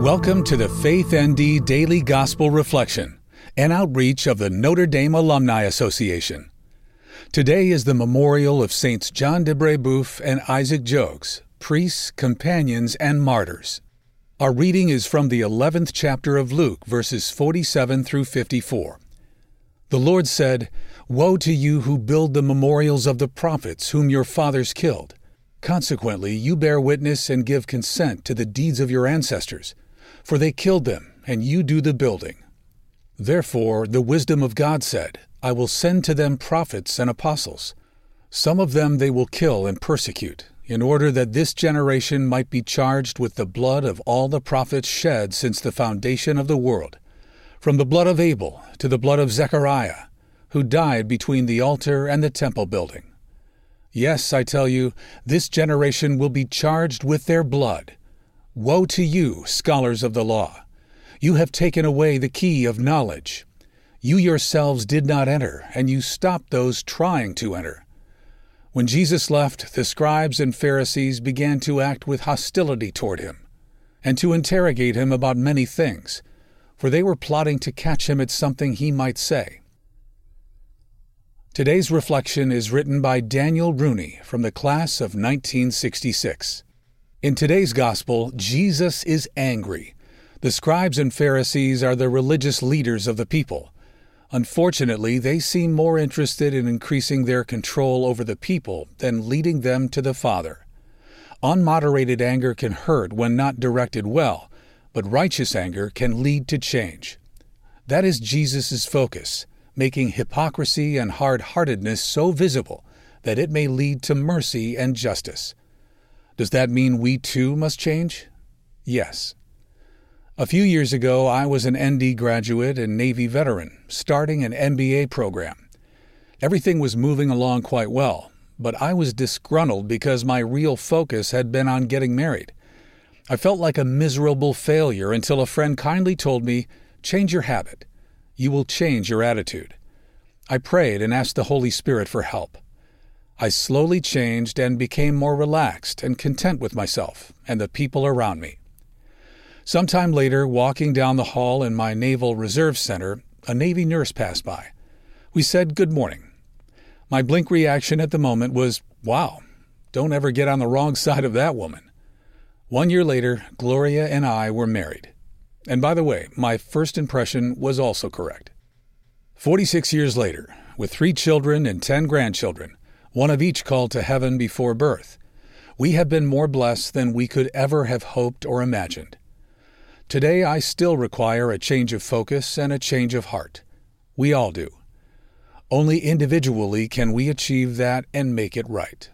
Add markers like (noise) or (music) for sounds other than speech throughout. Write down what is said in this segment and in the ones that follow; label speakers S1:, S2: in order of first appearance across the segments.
S1: Welcome to the Faith ND Daily Gospel Reflection, an outreach of the Notre Dame Alumni Association. Today is the memorial of Saints John de Brebeuf and Isaac Jogues, priests, companions, and martyrs. Our reading is from the 11th chapter of Luke, verses 47 through 54. The Lord said, Woe to you who build the memorials of the prophets whom your fathers killed. Consequently, you bear witness and give consent to the deeds of your ancestors for they killed them, and you do the building. Therefore, the wisdom of God said, I will send to them prophets and apostles. Some of them they will kill and persecute, in order that this generation might be charged with the blood of all the prophets shed since the foundation of the world, from the blood of Abel to the blood of Zechariah, who died between the altar and the temple building. Yes, I tell you, this generation will be charged with their blood Woe to you, scholars of the law! You have taken away the key of knowledge. You yourselves did not enter, and you stopped those trying to enter. When Jesus left, the scribes and Pharisees began to act with hostility toward him, and to interrogate him about many things, for they were plotting to catch him at something he might say. Today's reflection is written by Daniel Rooney from the class of 1966. In today's gospel, Jesus is angry. The scribes and Pharisees are the religious leaders of the people. Unfortunately, they seem more interested in increasing their control over the people than leading them to the Father. Unmoderated anger can hurt when not directed well, but righteous anger can lead to change. That is Jesus' focus, making hypocrisy and hard heartedness so visible that it may lead to mercy and justice. Does that mean we too must change? Yes. A few years ago, I was an ND graduate and Navy veteran, starting an MBA program. Everything was moving along quite well, but I was disgruntled because my real focus had been on getting married. I felt like a miserable failure until a friend kindly told me, Change your habit. You will change your attitude. I prayed and asked the Holy Spirit for help. I slowly changed and became more relaxed and content with myself and the people around me. Sometime later, walking down the hall in my Naval Reserve Center, a Navy nurse passed by. We said good morning. My blink reaction at the moment was, wow, don't ever get on the wrong (laughs) side of that woman. One year later, Gloria and I were married. And by the way, my first impression was also correct. 46 years later, with three children and 10 grandchildren, one of each called to heaven before birth. We have been more blessed than we could ever have hoped or imagined. Today, I still require a change of focus and a change of heart. We all do. Only individually can we achieve that and make it right.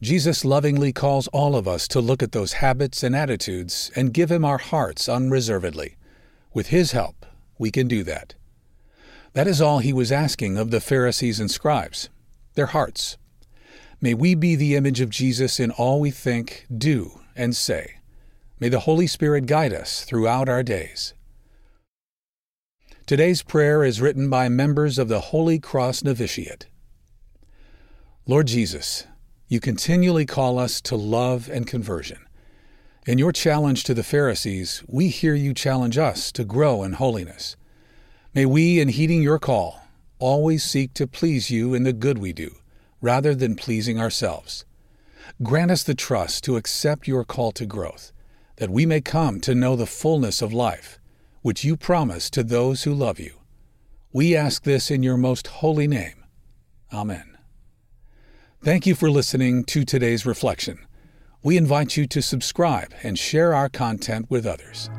S1: Jesus lovingly calls all of us to look at those habits and attitudes and give Him our hearts unreservedly. With His help, we can do that. That is all He was asking of the Pharisees and scribes their hearts. May we be the image of Jesus in all we think, do, and say. May the Holy Spirit guide us throughout our days. Today's prayer is written by members of the Holy Cross Novitiate. Lord Jesus, you continually call us to love and conversion. In your challenge to the Pharisees, we hear you challenge us to grow in holiness. May we, in heeding your call, always seek to please you in the good we do rather than pleasing ourselves. Grant us the trust to accept your call to growth, that we may come to know the fullness of life, which you promise to those who love you. We ask this in your most holy name. Amen. Thank you for listening to today's reflection. We invite you to subscribe and share our content with others.